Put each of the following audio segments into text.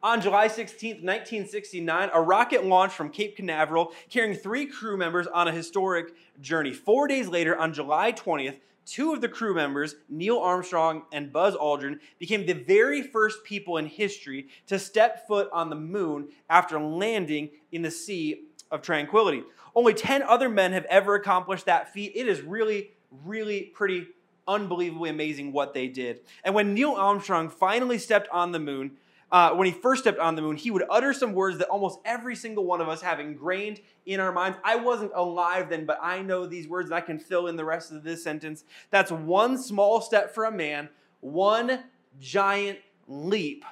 On July 16, 1969, a rocket launched from Cape Canaveral carrying three crew members on a historic journey. Four days later, on July 20th, two of the crew members, Neil Armstrong and Buzz Aldrin, became the very first people in history to step foot on the moon after landing in the Sea of Tranquility. Only 10 other men have ever accomplished that feat. It is really, really pretty unbelievably amazing what they did. And when Neil Armstrong finally stepped on the moon, uh, when he first stepped on the moon, he would utter some words that almost every single one of us have ingrained in our minds. I wasn't alive then, but I know these words and I can fill in the rest of this sentence. That's one small step for a man, one giant leap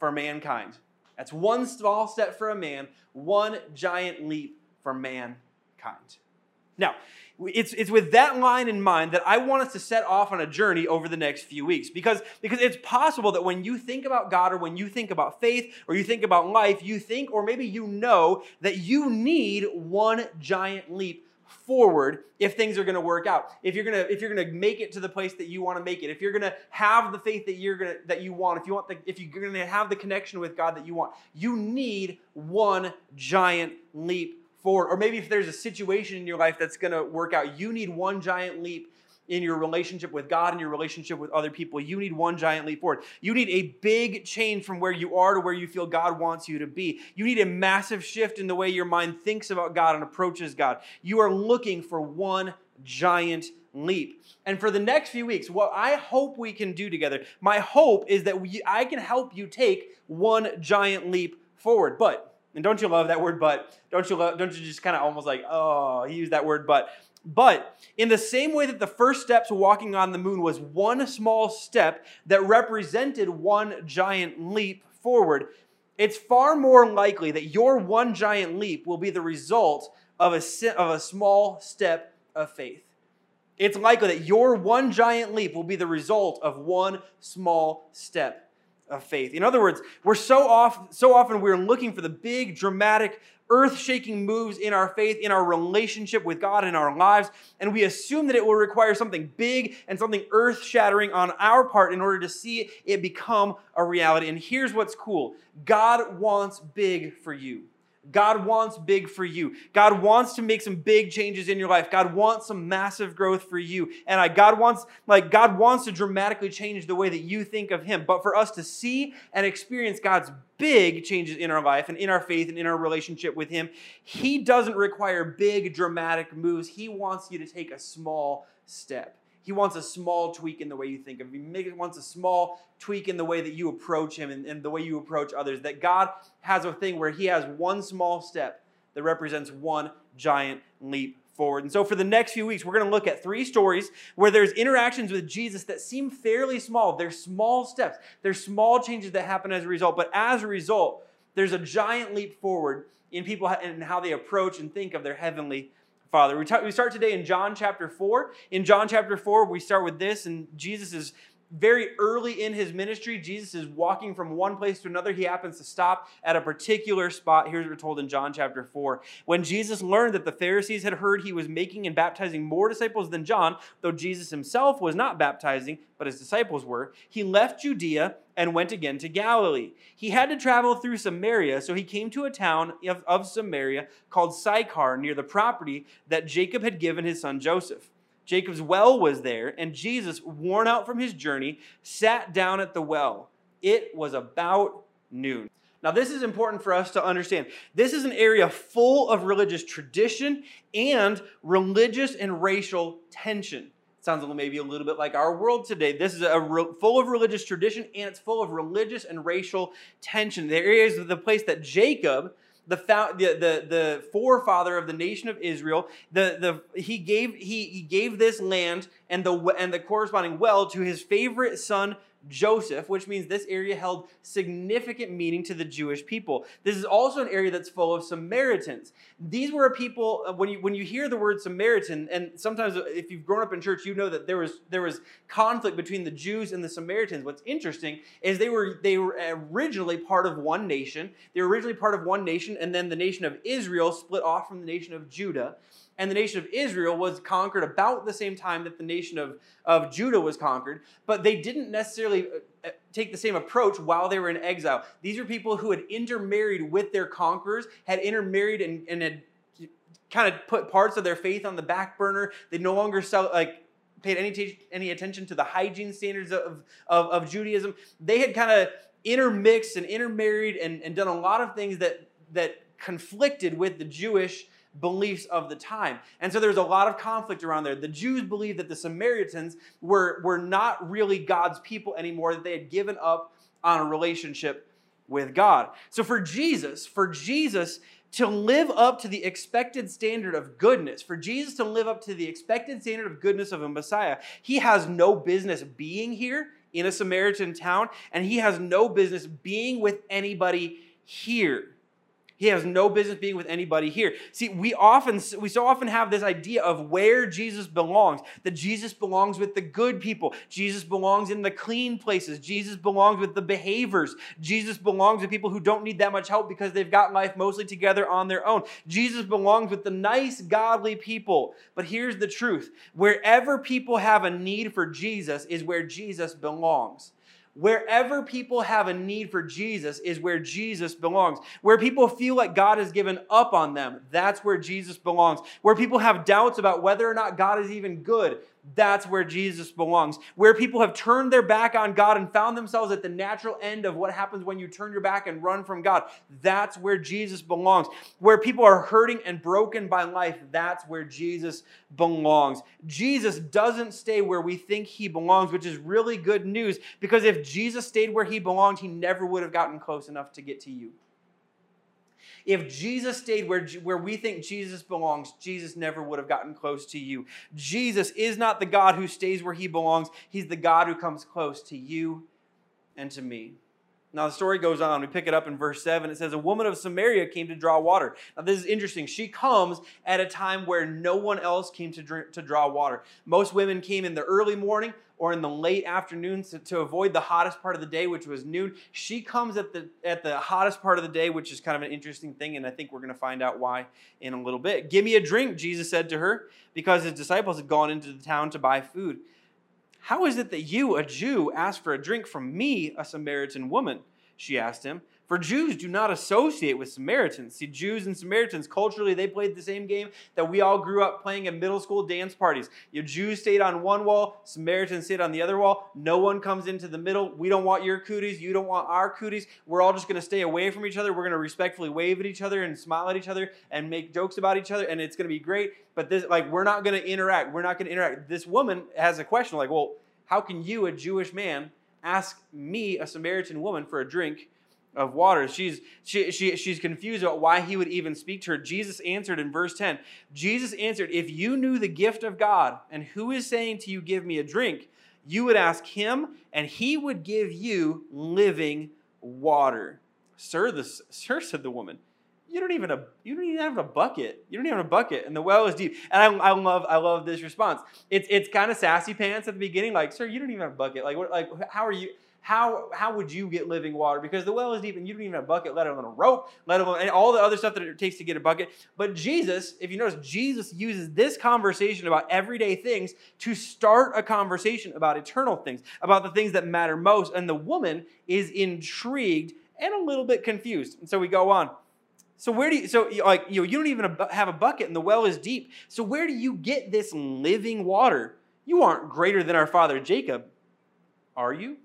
for mankind. That's one small step for a man, one giant leap for mankind. Now, it's, it's with that line in mind that I want us to set off on a journey over the next few weeks. Because, because it's possible that when you think about God or when you think about faith or you think about life, you think or maybe you know that you need one giant leap forward if things are going to work out. If you're going to if you're going to make it to the place that you want to make it. If you're going to have the faith that you're going to that you want. If you want the if you're going to have the connection with god that you want. You need one giant leap forward. Or maybe if there's a situation in your life that's going to work out, you need one giant leap in your relationship with God and your relationship with other people. You need one giant leap forward. You need a big change from where you are to where you feel God wants you to be. You need a massive shift in the way your mind thinks about God and approaches God. You are looking for one giant leap. And for the next few weeks, what I hope we can do together, my hope is that we, I can help you take one giant leap forward. But and don't you love that word but? Don't you love, don't you just kind of almost like, oh, he used that word but. But in the same way that the first steps walking on the moon was one small step that represented one giant leap forward, it's far more likely that your one giant leap will be the result of a, of a small step of faith. It's likely that your one giant leap will be the result of one small step of faith. In other words, we're so so often we're looking for the big dramatic earth-shaking moves in our faith, in our relationship with God in our lives, and we assume that it will require something big and something earth-shattering on our part in order to see it become a reality. And here's what's cool. God wants big for you. God wants big for you. God wants to make some big changes in your life. God wants some massive growth for you. And I, God wants, like, God wants to dramatically change the way that you think of Him. But for us to see and experience God's big changes in our life and in our faith and in our relationship with Him, He doesn't require big, dramatic moves. He wants you to take a small step. He wants a small tweak in the way you think of him. He wants a small tweak in the way that you approach him and, and the way you approach others. That God has a thing where he has one small step that represents one giant leap forward. And so for the next few weeks, we're going to look at three stories where there's interactions with Jesus that seem fairly small. They're small steps. They're small changes that happen as a result. But as a result, there's a giant leap forward in people and how they approach and think of their heavenly Father. We, we start today in John chapter 4. In John chapter 4, we start with this, and Jesus is very early in his ministry, Jesus is walking from one place to another. He happens to stop at a particular spot. Here's what we're told in John chapter 4. When Jesus learned that the Pharisees had heard he was making and baptizing more disciples than John, though Jesus himself was not baptizing, but his disciples were, he left Judea and went again to Galilee. He had to travel through Samaria, so he came to a town of, of Samaria called Sychar near the property that Jacob had given his son Joseph. Jacob's well was there, and Jesus, worn out from his journey, sat down at the well. It was about noon. Now, this is important for us to understand. This is an area full of religious tradition and religious and racial tension. It sounds maybe a little bit like our world today. This is a re- full of religious tradition and it's full of religious and racial tension. The area of the place that Jacob, the, the, the, the forefather of the nation of Israel, the, the, he, gave, he, he gave this land and the, and the corresponding well to his favorite son, Joseph, which means this area held significant meaning to the Jewish people. This is also an area that's full of Samaritans. These were people uh, when you when you hear the word Samaritan, and sometimes uh, if you've grown up in church, you know that there was there was conflict between the Jews and the Samaritans. What's interesting is they were they were originally part of one nation. They were originally part of one nation, and then the nation of Israel split off from the nation of Judah. And the nation of Israel was conquered about the same time that the nation of, of Judah was conquered, but they didn't necessarily uh, uh, take the same approach while they were in exile. These are people who had intermarried with their conquerors, had intermarried and, and had kind of put parts of their faith on the back burner. They no longer sell, like paid any, any attention to the hygiene standards of, of, of Judaism. They had kind of intermixed and intermarried and, and done a lot of things that, that conflicted with the Jewish beliefs of the time. And so there's a lot of conflict around there. The Jews believed that the Samaritans were, were not really God's people anymore, that they had given up on a relationship with God. So for Jesus, for Jesus to live up to the expected standard of goodness, for Jesus to live up to the expected standard of goodness of a Messiah, he has no business being here in a Samaritan town, and he has no business being with anybody here. He has no business being with anybody here. See, we often we so often have this idea of where Jesus belongs. That Jesus belongs with the good people. Jesus belongs in the clean places. Jesus belongs with the behaviors. Jesus belongs with people who don't need that much help because they've got life mostly together on their own. Jesus belongs with the nice godly people. But here's the truth. Wherever people have a need for Jesus is where Jesus belongs. Wherever people have a need for Jesus is where Jesus belongs. Where people feel like God has given up on them, that's where Jesus belongs. Where people have doubts about whether or not God is even good, that's where Jesus belongs. Where people have turned their back on God and found themselves at the natural end of what happens when you turn your back and run from God, that's where Jesus belongs. Where people are hurting and broken by life, that's where Jesus belongs. Jesus doesn't stay where we think he belongs, which is really good news because if Jesus stayed where he belonged, he never would have gotten close enough to get to you. If Jesus stayed where, where we think Jesus belongs, Jesus never would have gotten close to you. Jesus is not the God who stays where he belongs, he's the God who comes close to you and to me. Now, the story goes on. We pick it up in verse 7. It says, A woman of Samaria came to draw water. Now, this is interesting. She comes at a time where no one else came to, drink, to draw water. Most women came in the early morning or in the late afternoon to, to avoid the hottest part of the day, which was noon. She comes at the, at the hottest part of the day, which is kind of an interesting thing, and I think we're going to find out why in a little bit. Give me a drink, Jesus said to her, because his disciples had gone into the town to buy food. How is it that you, a Jew, ask for a drink from me, a Samaritan woman? She asked him. For Jews do not associate with Samaritans. See, Jews and Samaritans, culturally, they played the same game that we all grew up playing in middle school dance parties. Your Jews stayed on one wall, Samaritans stayed on the other wall. No one comes into the middle. We don't want your cooties. You don't want our cooties. We're all just going to stay away from each other. We're going to respectfully wave at each other and smile at each other and make jokes about each other, and it's going to be great. But this, like, we're not going to interact. We're not going to interact. This woman has a question like, well, how can you, a Jewish man, ask me, a Samaritan woman, for a drink of water. She's, she, she, she's confused about why he would even speak to her. Jesus answered in verse 10 Jesus answered, If you knew the gift of God and who is saying to you, Give me a drink, you would ask him, and he would give you living water. Sir, the, sir said the woman, you don't even a, you don't even have a bucket. You don't even have a bucket, and the well is deep. And I, I love I love this response. It's it's kind of sassy pants at the beginning, like, sir, you don't even have a bucket. Like what like how are you? How how would you get living water? Because the well is deep and you don't even have a bucket, let alone a rope, let alone and all the other stuff that it takes to get a bucket. But Jesus, if you notice, Jesus uses this conversation about everyday things to start a conversation about eternal things, about the things that matter most. And the woman is intrigued and a little bit confused. And so we go on. So where do you so like you know you don't even have a bucket and the well is deep. So where do you get this living water? You aren't greater than our father Jacob, are you?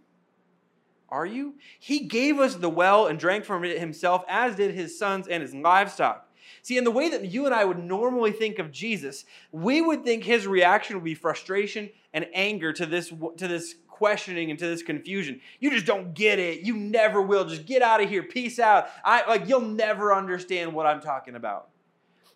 Are you? He gave us the well and drank from it himself, as did his sons and his livestock. See, in the way that you and I would normally think of Jesus, we would think his reaction would be frustration and anger to this, to this questioning and to this confusion. You just don't get it. You never will. Just get out of here. Peace out. I like you'll never understand what I'm talking about.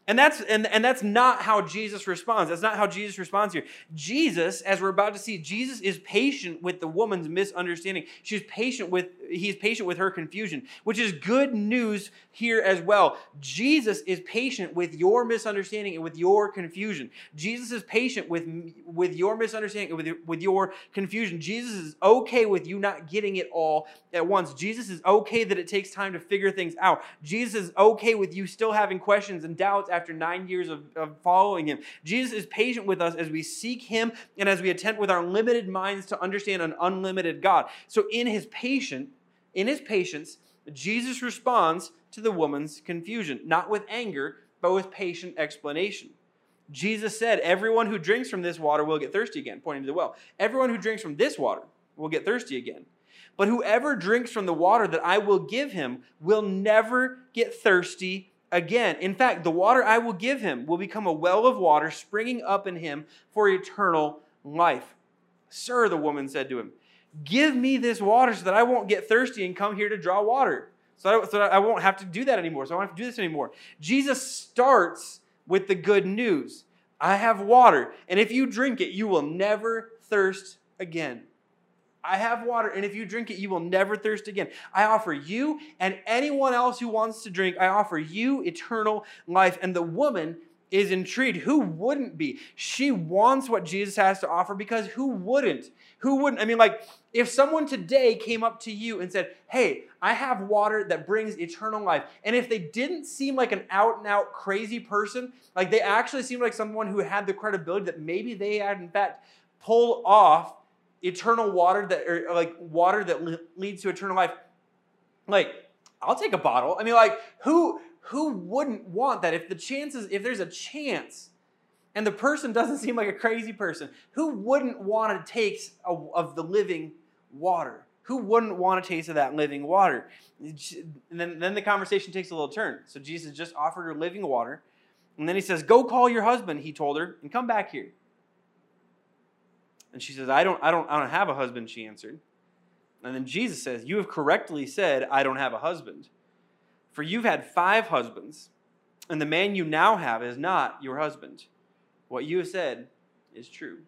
And that's and, and that's not how Jesus responds. That's not how Jesus responds here. Jesus, as we're about to see, Jesus is patient with the woman's misunderstanding. She's patient with he's patient with her confusion, which is good news here as well. Jesus is patient with your misunderstanding and with your confusion. Jesus is patient with with your misunderstanding and with your, with your confusion. Jesus is okay with you not getting it all at once. Jesus is okay that it takes time to figure things out. Jesus is okay with you still having questions and doubts after nine years of, of following him. Jesus is patient with us as we seek him and as we attempt with our limited minds to understand an unlimited God. So in his patient, in his patience, Jesus responds to the woman's confusion, not with anger, but with patient explanation. Jesus said, Everyone who drinks from this water will get thirsty again, pointing to the well. Everyone who drinks from this water will get thirsty again. But whoever drinks from the water that I will give him will never get thirsty again. In fact, the water I will give him will become a well of water springing up in him for eternal life. Sir, the woman said to him, Give me this water so that I won't get thirsty and come here to draw water. So I, so I won't have to do that anymore. So I don't have to do this anymore. Jesus starts with the good news I have water, and if you drink it, you will never thirst again. I have water, and if you drink it, you will never thirst again. I offer you and anyone else who wants to drink, I offer you eternal life. And the woman is intrigued. Who wouldn't be? She wants what Jesus has to offer because who wouldn't? Who wouldn't? I mean, like, if someone today came up to you and said, Hey, I have water that brings eternal life, and if they didn't seem like an out and out crazy person, like they actually seemed like someone who had the credibility that maybe they had, in fact, pulled off eternal water that or like water that leads to eternal life like i'll take a bottle i mean like who who wouldn't want that? If the chances if there's a chance and the person doesn't seem like a crazy person who wouldn't want to taste of the living water? Who wouldn't want a taste of that living water? And then, then the conversation takes a little turn. So jesus just offered her living water and then he says go call your husband he told her and come back here. And she says, I don't, I don't, I don't have a husband, she answered. And then Jesus says, You have correctly said, I don't have a husband. For you've had five husbands, and the man you now have is not your husband. What you have said is true.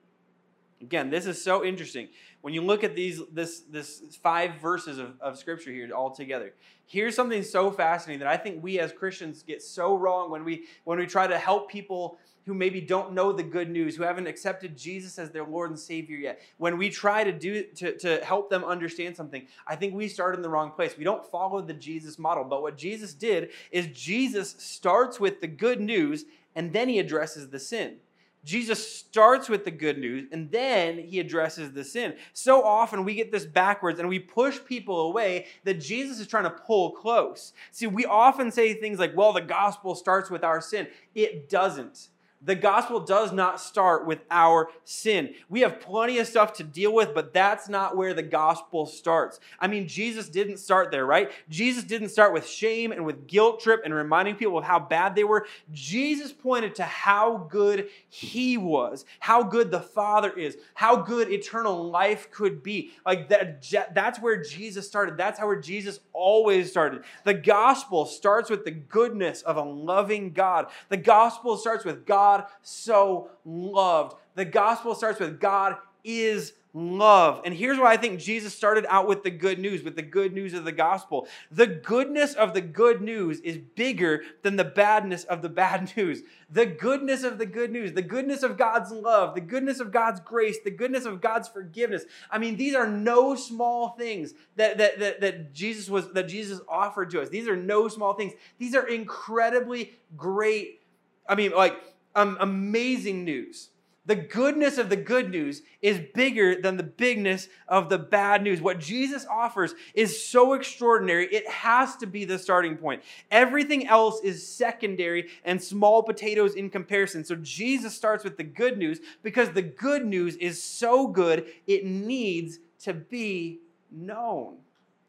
Again, this is so interesting. When you look at these this this five verses of, of scripture here all together, here's something so fascinating that I think we as Christians get so wrong when we when we try to help people who maybe don't know the good news, who haven't accepted Jesus as their Lord and Savior yet, when we try to do to, to help them understand something, I think we start in the wrong place. We don't follow the Jesus model. But what Jesus did is Jesus starts with the good news and then he addresses the sin. Jesus starts with the good news and then he addresses the sin. So often we get this backwards and we push people away that Jesus is trying to pull close. See, we often say things like, well, the gospel starts with our sin. It doesn't. The gospel does not start with our sin. We have plenty of stuff to deal with, but that's not where the gospel starts. I mean, Jesus didn't start there, right? Jesus didn't start with shame and with guilt trip and reminding people of how bad they were. Jesus pointed to how good he was, how good the Father is, how good eternal life could be. Like that that's where Jesus started. That's how where Jesus always started. The gospel starts with the goodness of a loving God. The gospel starts with God God so loved. The gospel starts with God is love. And here's why I think Jesus started out with the good news, with the good news of the gospel. The goodness of the good news is bigger than the badness of the bad news. The goodness of the good news, the goodness of God's love, the goodness of God's grace, the goodness of God's forgiveness. I mean, these are no small things that, that, that, that Jesus was that Jesus offered to us. These are no small things. These are incredibly great. I mean, like um, amazing news. The goodness of the good news is bigger than the bigness of the bad news. What Jesus offers is so extraordinary, it has to be the starting point. Everything else is secondary and small potatoes in comparison. So Jesus starts with the good news because the good news is so good, it needs to be known.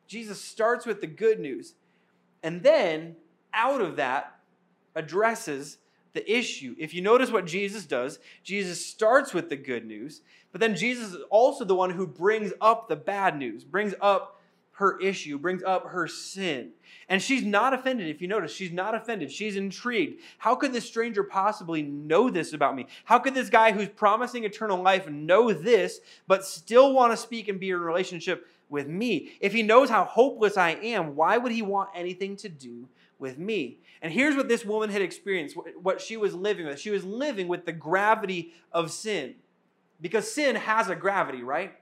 Jesus starts with the good news and then out of that addresses the issue. If you notice what Jesus does, Jesus starts with the good news, but then Jesus is also the one who brings up the bad news, brings up her issue, brings up her sin. And she's not offended. If you notice, she's not offended. She's intrigued. How could this stranger possibly know this about me? How could this guy who's promising eternal life know this, but still want to speak and be in relationship with me? If he knows how hopeless I am, why would he want anything to do with me. And here's what this woman had experienced, what she was living with. She was living with the gravity of sin. Because sin has a gravity, right?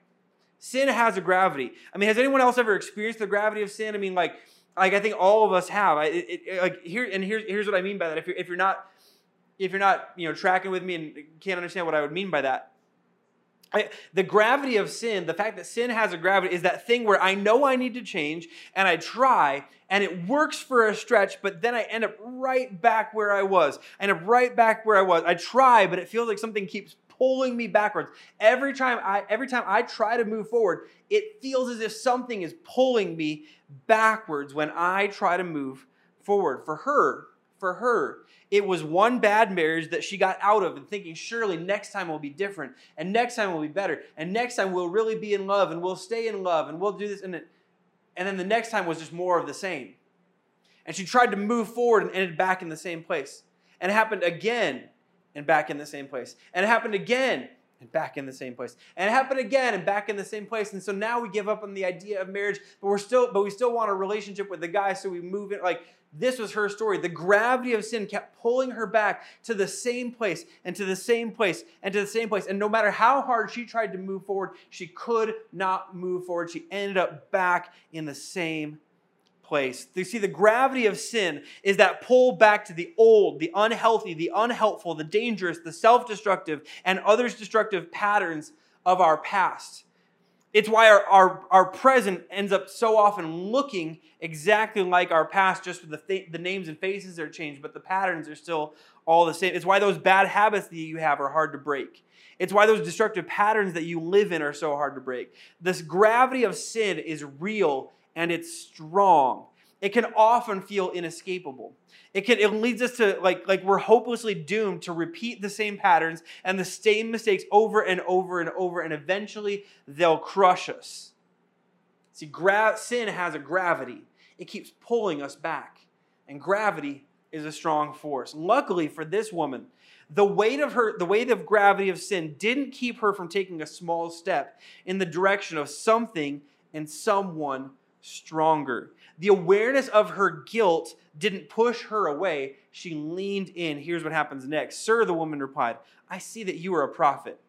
Sin has a gravity. I mean, has anyone else ever experienced the gravity of sin? I mean, like, like I think all of us have. I, it, it, like here, and here's here's what I mean by that. If you're if you're not if you're not, you know, tracking with me and can't understand what I would mean by that, The gravity of sin, the fact that sin has a gravity, is that thing where I know I need to change and I try and it works for a stretch, but then I end up right back where I was. I end up right back where I was. I try, but it feels like something keeps pulling me backwards. Every time I every time I try to move forward, it feels as if something is pulling me backwards when I try to move forward. For her, for her, it was one bad marriage that she got out of and thinking, surely next time will be different, and next time will be better, and next time we'll really be in love, and we'll stay in love, and we'll do this. And, and then the next time was just more of the same. And she tried to move forward and ended back in the same place. And it happened again and back in the same place. And it happened again and back in the same place. And it happened again and back in the same place. And so now we give up on the idea of marriage, but we're still, but we still want a relationship with the guy, so we move it like this was her story. The gravity of sin kept pulling her back to the same place and to the same place and to the same place. And no matter how hard she tried to move forward, she could not move forward. She ended up back in the same place. You see, the gravity of sin is that pull back to the old, the unhealthy, the unhelpful, the dangerous, the self destructive, and others destructive patterns of our past. It's why our, our, our present ends up so often looking exactly like our past, just the, th- the names and faces are changed, but the patterns are still all the same. It's why those bad habits that you have are hard to break. It's why those destructive patterns that you live in are so hard to break. This gravity of sin is real and it's strong. It can often feel inescapable. It can it leads us to like like we're hopelessly doomed to repeat the same patterns and the same mistakes over and over and over and eventually they'll crush us. See, gra- sin has a gravity. It keeps pulling us back. And gravity is a strong force. Luckily for this woman, the weight of her the weight of gravity of sin didn't keep her from taking a small step in the direction of something and someone stronger. The awareness of her guilt didn't push her away. She leaned in. Here's what happens next. Sir, the woman replied, I see that you are a prophet.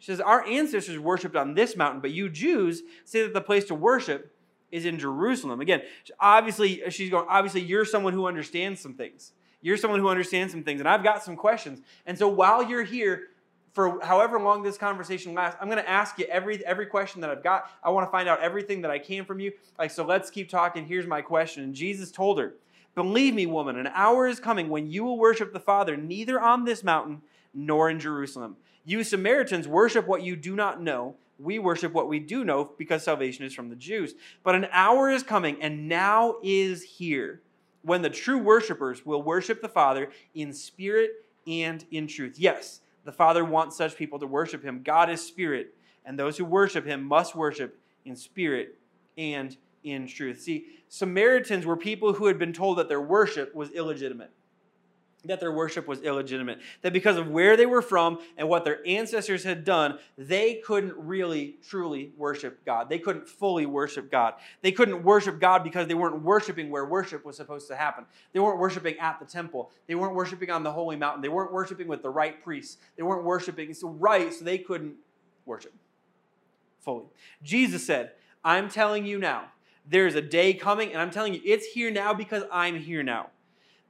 She says, Our ancestors worshiped on this mountain, but you Jews say that the place to worship is in Jerusalem. Again, obviously, she's going, obviously, you're someone who understands some things. You're someone who understands some things, and I've got some questions. And so while you're here, for however long this conversation lasts, I'm going to ask you every every question that I've got. I want to find out everything that I can from you. Like so let's keep talking. Here's my question. And Jesus told her, "Believe me, woman, an hour is coming when you will worship the Father neither on this mountain nor in Jerusalem. You Samaritans worship what you do not know. We worship what we do know because salvation is from the Jews. But an hour is coming and now is here when the true worshipers will worship the Father in spirit and in truth." Yes, the Father wants such people to worship him. God is spirit, and those who worship him must worship in spirit and in truth. See, Samaritans were people who had been told that their worship was illegitimate that their worship was illegitimate. That because of where they were from and what their ancestors had done, they couldn't really, truly worship God. They couldn't fully worship God. They couldn't worship God because they weren't worshiping where worship was supposed to happen. They weren't worshiping at the temple. They weren't worshiping on the holy mountain. They weren't worshiping with the right priests. They weren't worshiping so right, so they couldn't worship fully. Jesus said, I'm telling you now, there's a day coming, and I'm telling you, it's here now because I'm here now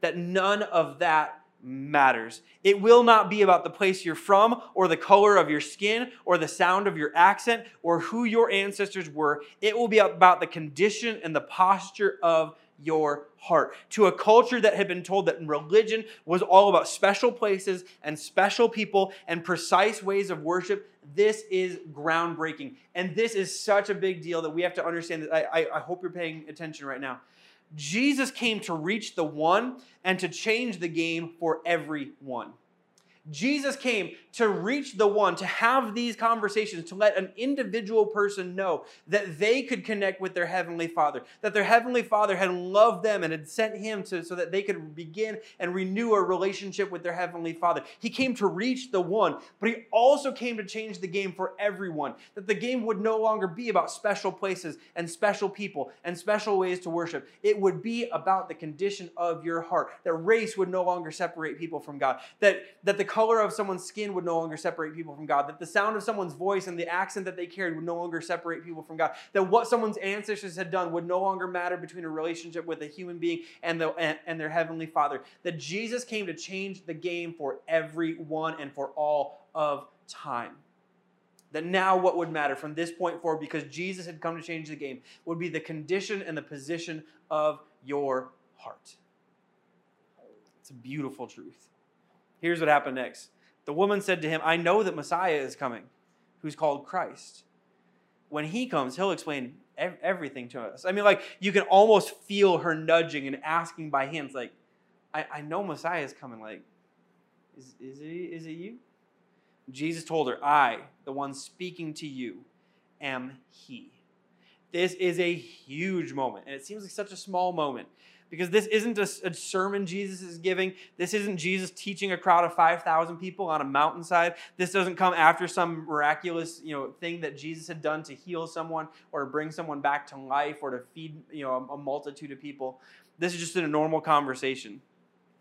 that none of that matters. It will not be about the place you're from, or the color of your skin, or the sound of your accent, or who your ancestors were. It will be about the condition and the posture of your heart. To a culture that had been told that religion was all about special places and special people and precise ways of worship, this is groundbreaking. And this is such a big deal that we have to understand that. I, I, I hope you're paying attention right now. Jesus came to reach the one and to change the game for everyone. Jesus came to reach the one, to have these conversations, to let an individual person know that they could connect with their Heavenly Father, that their Heavenly Father had loved them and had sent Him to, so that they could begin and renew a relationship with their Heavenly Father. He came to reach the one, but He also came to change the game for everyone, that the game would no longer be about special places and special people and special ways to worship. It would be about the condition of your heart, that race would no longer separate people from God, that, that the color of someone's skin would no longer separate people from God, that the sound of someone's voice and the accent that they carried would no longer separate people from God, that what someone's ancestors had done would no longer matter between a relationship with a human being and, the, and, and their heavenly Father, that Jesus came to change the game for everyone and for all of time. That now what would matter from this point forward, because Jesus had come to change the game, would be the condition and the position of your heart. It's a beautiful truth. Here's what happened next. The woman said to him, I know that Messiah is coming, who's called Christ. When he comes, he'll explain everything to us. I mean, like, you can almost feel her nudging and asking by hints, like, I, I know Messiah is coming. Like, is, is, it, is it you? Jesus told her, I, the one speaking to you, am he. This is a huge moment, and it seems like such a small moment because this isn't a, a, sermon Jesus is giving. This isn't Jesus teaching a crowd of 5,000 people on a mountainside. This doesn't come after some miraculous, you know, thing that Jesus had done to heal someone or to bring someone back to life or to feed, you know, a, a multitude of people. This is just in a normal conversation.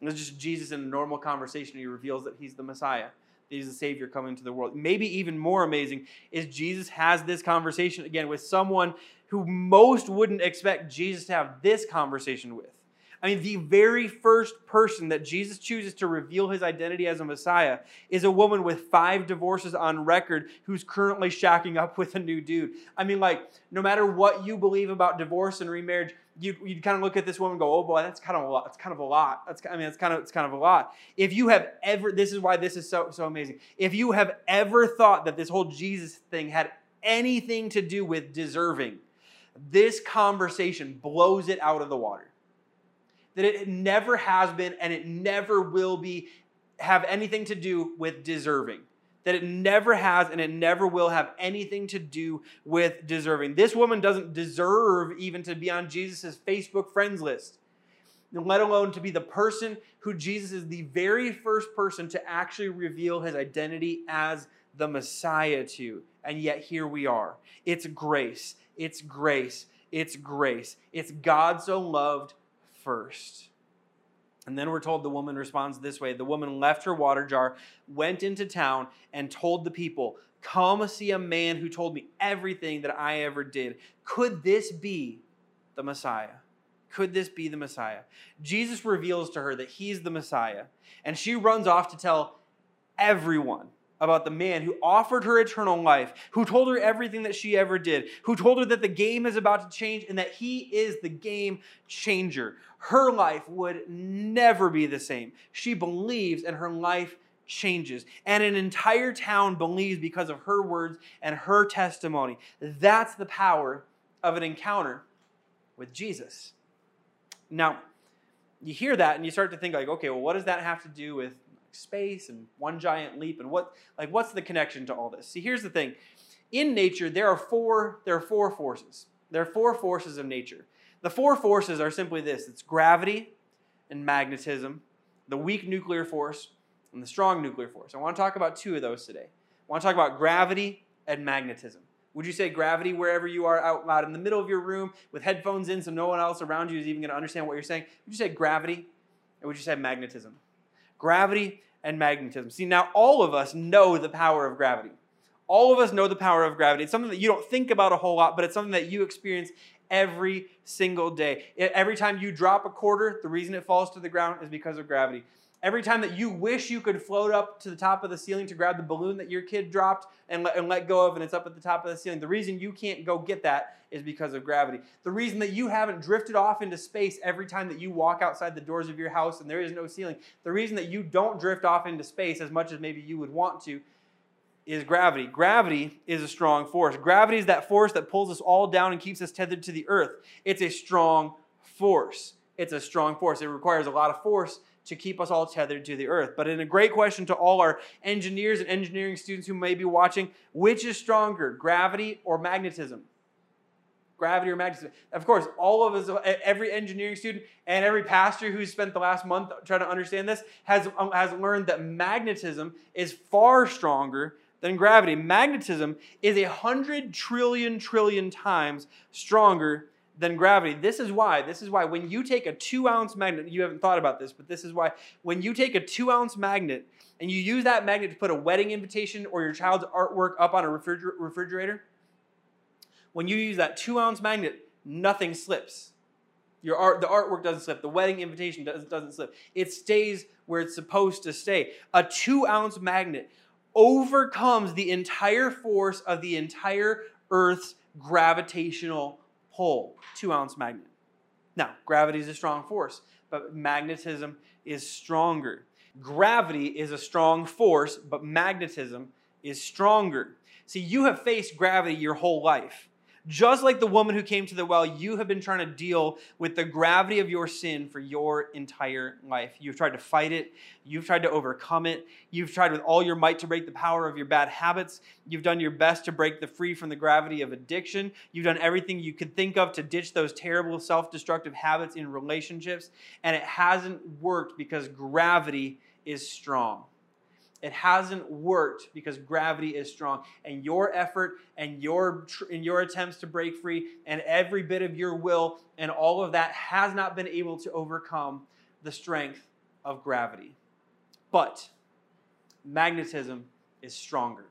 This is just Jesus in a normal conversation. He reveals that he's the Messiah that he's the Savior coming to the world. Maybe even more amazing is Jesus has this conversation again with someone who most wouldn't expect Jesus to have this conversation with. I mean, the very first person that Jesus chooses to reveal his identity as a Messiah is a woman with five divorces on record who's currently shacking up with a new dude. I mean, like, no matter what you believe about divorce and remarriage, you'd, you'd kind of look at this woman and go, oh boy, that's kind of a lot. It's kind of a lot. That's I mean, it's kind of it's kind of a lot. If you have ever, this is why this is so so amazing. If you have ever thought that this whole Jesus thing had anything to do with deserving, this conversation blows it out of the water that it never has been and it never will be have anything to do with deserving that it never has and it never will have anything to do with deserving. This woman doesn't deserve even to be on Jesus' Facebook friends list, let alone to be the person who Jesus is the very first person to actually reveal his identity as the Messiah to. And yet here we are. It's grace. It's grace. It's grace. It's God so loved first. And then we're told the woman responds this way The woman left her water jar, went into town, and told the people, Come see a man who told me everything that I ever did. Could this be the Messiah? Could this be the Messiah? Jesus reveals to her that he's the Messiah, and she runs off to tell everyone about the man who offered her eternal life, who told her everything that she ever did, who told her that the game is about to change and that he is the game changer. Her life would never be the same. She believes and her life changes. And an entire town believes because of her words and her testimony. That's the power of an encounter with Jesus. Now, you hear that and you start to think like, okay, well, what does that have to do with space and one giant leap and what like what's the connection to all this? See here's the thing. In nature there are four there are four forces. There are four forces of nature. The four forces are simply this. It's gravity and magnetism the weak nuclear force and the strong nuclear force. I want to talk about two of those today. I want to talk about gravity and magnetism. Would you say gravity wherever you are out loud in the middle of your room with headphones in so no one else around you is even going to understand what you're saying? Would you say gravity? Or would you say magnetism? Gravity and magnetism. See, now all of us know the power of gravity. All of us know the power of gravity. It's something that you don't think about a whole lot, but it's something that you experience every single day. Every time you drop a quarter, the reason it falls to the ground is because of gravity. Every time that you wish you could float up to the top of the ceiling to grab the balloon that your kid dropped and let, and let go of, and it's up at the top of the ceiling, the reason you can't go get that is because of gravity. The reason that you haven't drifted off into space every time that you walk outside the doors of your house and there is no ceiling, the reason that you don't drift off into space as much as maybe you would want to is gravity. Gravity is a strong force. Gravity is that force that pulls us all down and keeps us tethered to the earth. It's a strong force. It's a strong force. It requires a lot of force to keep us all tethered to the earth. But in a great question to all our engineers and engineering students who may be watching, which is stronger, gravity or magnetism? Gravity or magnetism? Of course, all of us, every engineering student and every pastor who's spent the last month trying to understand this has, um, has learned that magnetism is far stronger than gravity. Magnetism is a hundred trillion trillion times stronger than gravity. This is why. This is why when you take a two ounce magnet, you haven't thought about this, but this is why. When you take a two ounce magnet and you use that magnet to put a wedding invitation or your child's artwork up on a refriger- refrigerator, when you use that two ounce magnet, nothing slips. Your art, the artwork doesn't slip. The wedding invitation doesn't, doesn't slip. It stays where it's supposed to stay. A two ounce magnet overcomes the entire force of the entire Earth's gravitational Two ounce magnet. Now, gravity is a strong force, but magnetism is stronger. Gravity is a strong force, but magnetism is stronger. See, you have faced gravity your whole life. Just like the woman who came to the well, you have been trying to deal with the gravity of your sin for your entire life. You've tried to fight it. You've tried to overcome it. You've tried with all your might to break the power of your bad habits. You've done your best to break the free from the gravity of addiction. You've done everything you could think of to ditch those terrible self destructive habits in relationships. And it hasn't worked because gravity is strong. It hasn't worked because gravity is strong, and your effort and your and your attempts to break free and every bit of your will and all of that has not been able to overcome the strength of gravity. But magnetism is stronger.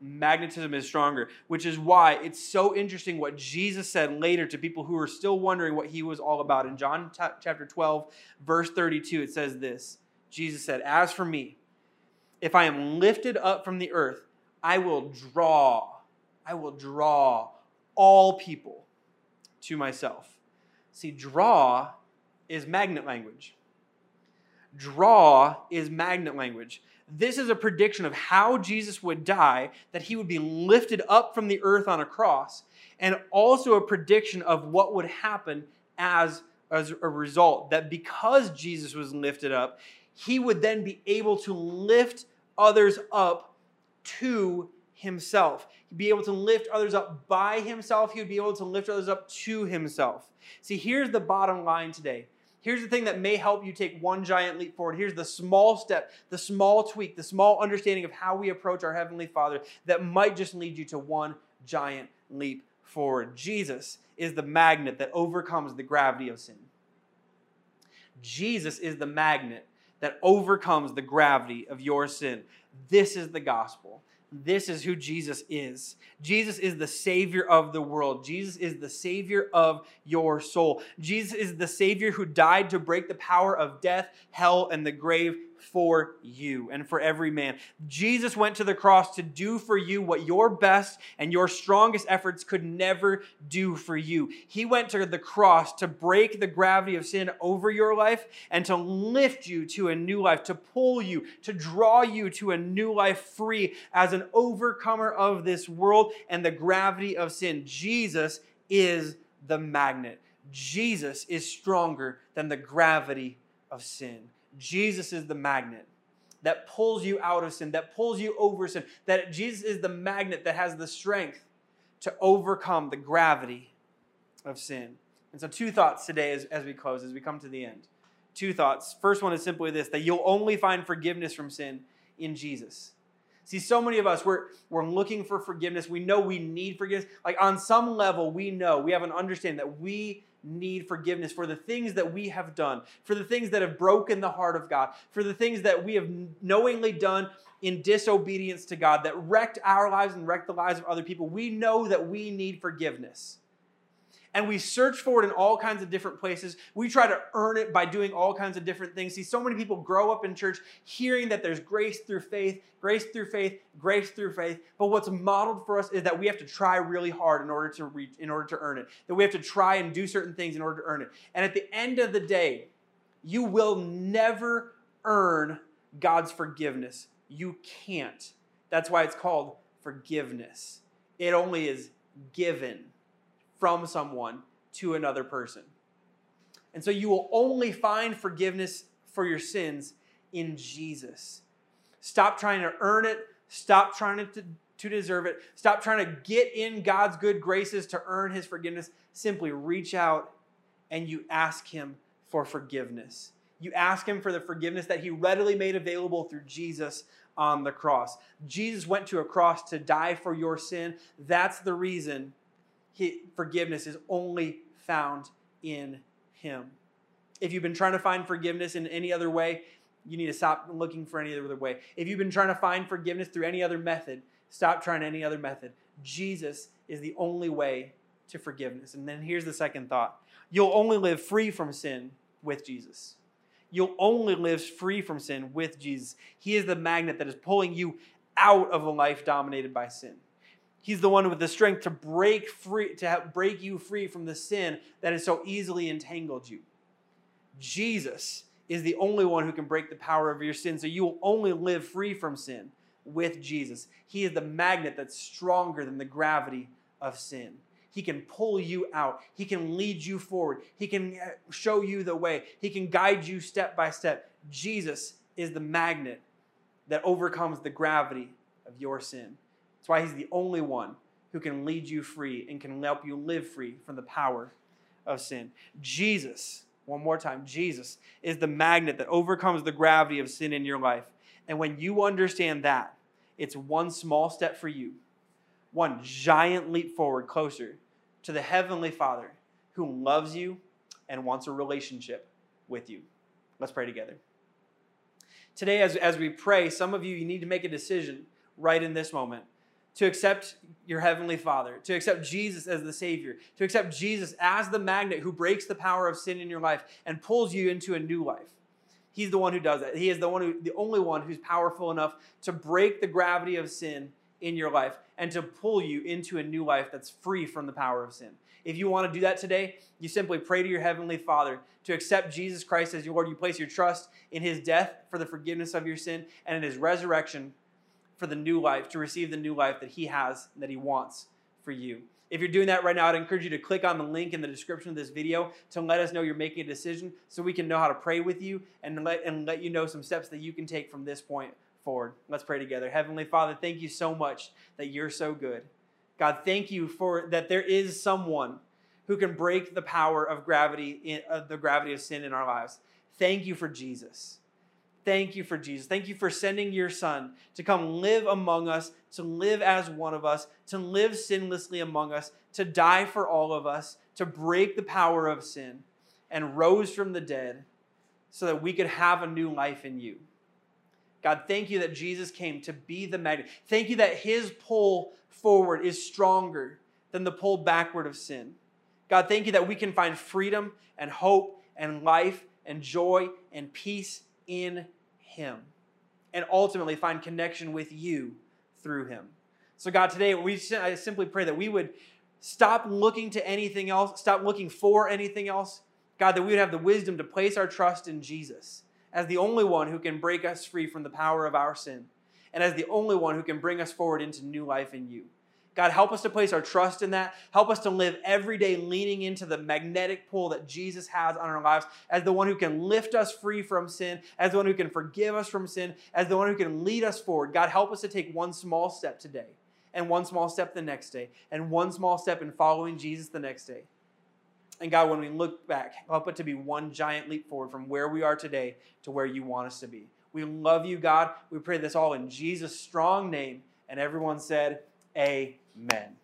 Magnetism is stronger, which is why it's so interesting what Jesus said later to people who are still wondering what he was all about. In John chapter 12, verse 32, it says this Jesus said, As for me, if I am lifted up from the earth, I will draw, I will draw all people to myself. See, draw is magnet language. Draw is magnet language. This is a prediction of how Jesus would die, that he would be lifted up from the earth on a cross, and also a prediction of what would happen as, as a result. That because Jesus was lifted up, he would then be able to lift others up to himself. He'd be able to lift others up by himself. He would be able to lift others up to himself. See, here's the bottom line today. Here's the thing that may help you take one giant leap forward. Here's the small step, the small tweak, the small understanding of how we approach our Heavenly Father that might just lead you to one giant leap forward. Jesus is the magnet that overcomes the gravity of sin. Jesus is the magnet that overcomes the gravity of your sin. This is the gospel. This is who Jesus is. Jesus is the Savior of the world. Jesus is the Savior of your soul. Jesus is the Savior who died to break the power of death, hell, and the grave for you and for every man. Jesus went to the cross to do for you what your best and your strongest efforts could never do for you. He went to the cross to break the gravity of sin over your life and to lift you to a new life, to pull you, to draw you to a new life free as an overcomer of this world and the gravity of sin. Jesus is the magnet. Jesus is stronger than the gravity of sin. Jesus is the magnet that pulls you out of sin, that pulls you over sin, that Jesus is the magnet that has the strength to overcome the gravity of sin. And so, two thoughts today as, as we close, as we come to the end. Two thoughts. First one is simply this that you'll only find forgiveness from sin in Jesus. See, so many of us, we're, we're looking for forgiveness. We know we need forgiveness. Like on some level, we know, we have an understanding that we need forgiveness for the things that we have done, for the things that have broken the heart of God, for the things that we have knowingly done in disobedience to God that wrecked our lives and wrecked the lives of other people. We know that we need forgiveness and we search for it in all kinds of different places. We try to earn it by doing all kinds of different things. See, so many people grow up in church hearing that there's grace through faith, grace through faith, grace through faith. But what's modeled for us is that we have to try really hard in order to reach, in order to earn it. That we have to try and do certain things in order to earn it. And at the end of the day, you will never earn God's forgiveness. You can't. That's why it's called forgiveness. It only is given from someone to another person. And so you will only find forgiveness for your sins in Jesus. Stop trying to earn it. Stop trying to, to deserve it. Stop trying to get in God's good graces to earn his forgiveness. Simply reach out and you ask him for forgiveness. You ask him for the forgiveness that he readily made available through Jesus on the cross. Jesus went to a cross to die for your sin. That's the reason he, forgiveness is only found in Him. If you've been trying to find forgiveness in any other way, you need to stop looking for any other way. If you've been trying to find forgiveness through any other method, stop trying any other method. Jesus is the only way to forgiveness. And then here's the second thought you'll only live free from sin with Jesus. You'll only live free from sin with Jesus. He is the magnet that is pulling you out of a life dominated by sin. He's the one with the strength to break free, to break you free from the sin that has so easily entangled you. Jesus is the only one who can break the power of your sin, so you will only live free from sin with Jesus. He is the magnet that's stronger than the gravity of sin. He can pull you out. He can lead you forward. He can uh, show you the way. He can guide you step by step. Jesus is the magnet that overcomes the gravity of your sin. That's why he's the only one who can lead you free and can help you live free from the power of sin. Jesus, one more time, Jesus is the magnet that overcomes the gravity of sin in your life. And when you understand that, it's one small step for you, one giant leap forward closer to the Heavenly Father who loves you and wants a relationship with you. Let's pray together. Today, as, as we pray, some of you, you need to make a decision right in this moment to accept your heavenly Father, to accept Jesus as the Savior, to accept Jesus as the magnet who breaks the power of sin in your life and pulls you into a new life. He's the one who does that. He is the one who, the only one who's powerful enough to break the gravity of sin in your life and to pull you into a new life that's free from the power of sin. If you want to do that today, you simply pray to your heavenly Father to accept Jesus Christ as your Lord. You place your trust in his death for the forgiveness of your sin and in his resurrection for the new life, to receive the new life that He has and that He wants for you. If you're doing that right now, I'd encourage you to click on the link in the description of this video to let us know you're making a decision so we can know how to pray with you and let, and let you know some steps that you can take from this point forward. Let's pray together. Heavenly Father, thank you so much that you're so good. God, thank you for that there is someone who can break the power of gravity, in, uh, the gravity of sin in our lives. Thank you for Jesus. Thank you for Jesus. Thank you for sending your son to come live among us, to live as one of us, to live sinlessly among us, to die for all of us, to break the power of sin, and rose from the dead so that we could have a new life in you. God, thank you that Jesus came to be the magnet. Thank you that his pull forward is stronger than the pull backward of sin. God, thank you that we can find freedom and hope and life and joy and peace in him and ultimately find connection with you through Him. So, God, today we I simply pray that we would stop looking to anything else, stop looking for anything else. God, that we would have the wisdom to place our trust in Jesus as the only one who can break us free from the power of our sin and as the only one who can bring us forward into new life in you. God, help us to place our trust in that. Help us to live every day leaning into the magnetic pull that Jesus has on our lives as the one who can lift us free from sin, as the one who can forgive us from sin, as the one who can lead us forward. God, help us to take one small step today, and one small step the next day, and one small step in following Jesus the next day. And God, when we look back, help it to be one giant leap forward from where we are today to where you want us to be. We love you, God. We pray this all in Jesus' strong name. And everyone said, Amen men.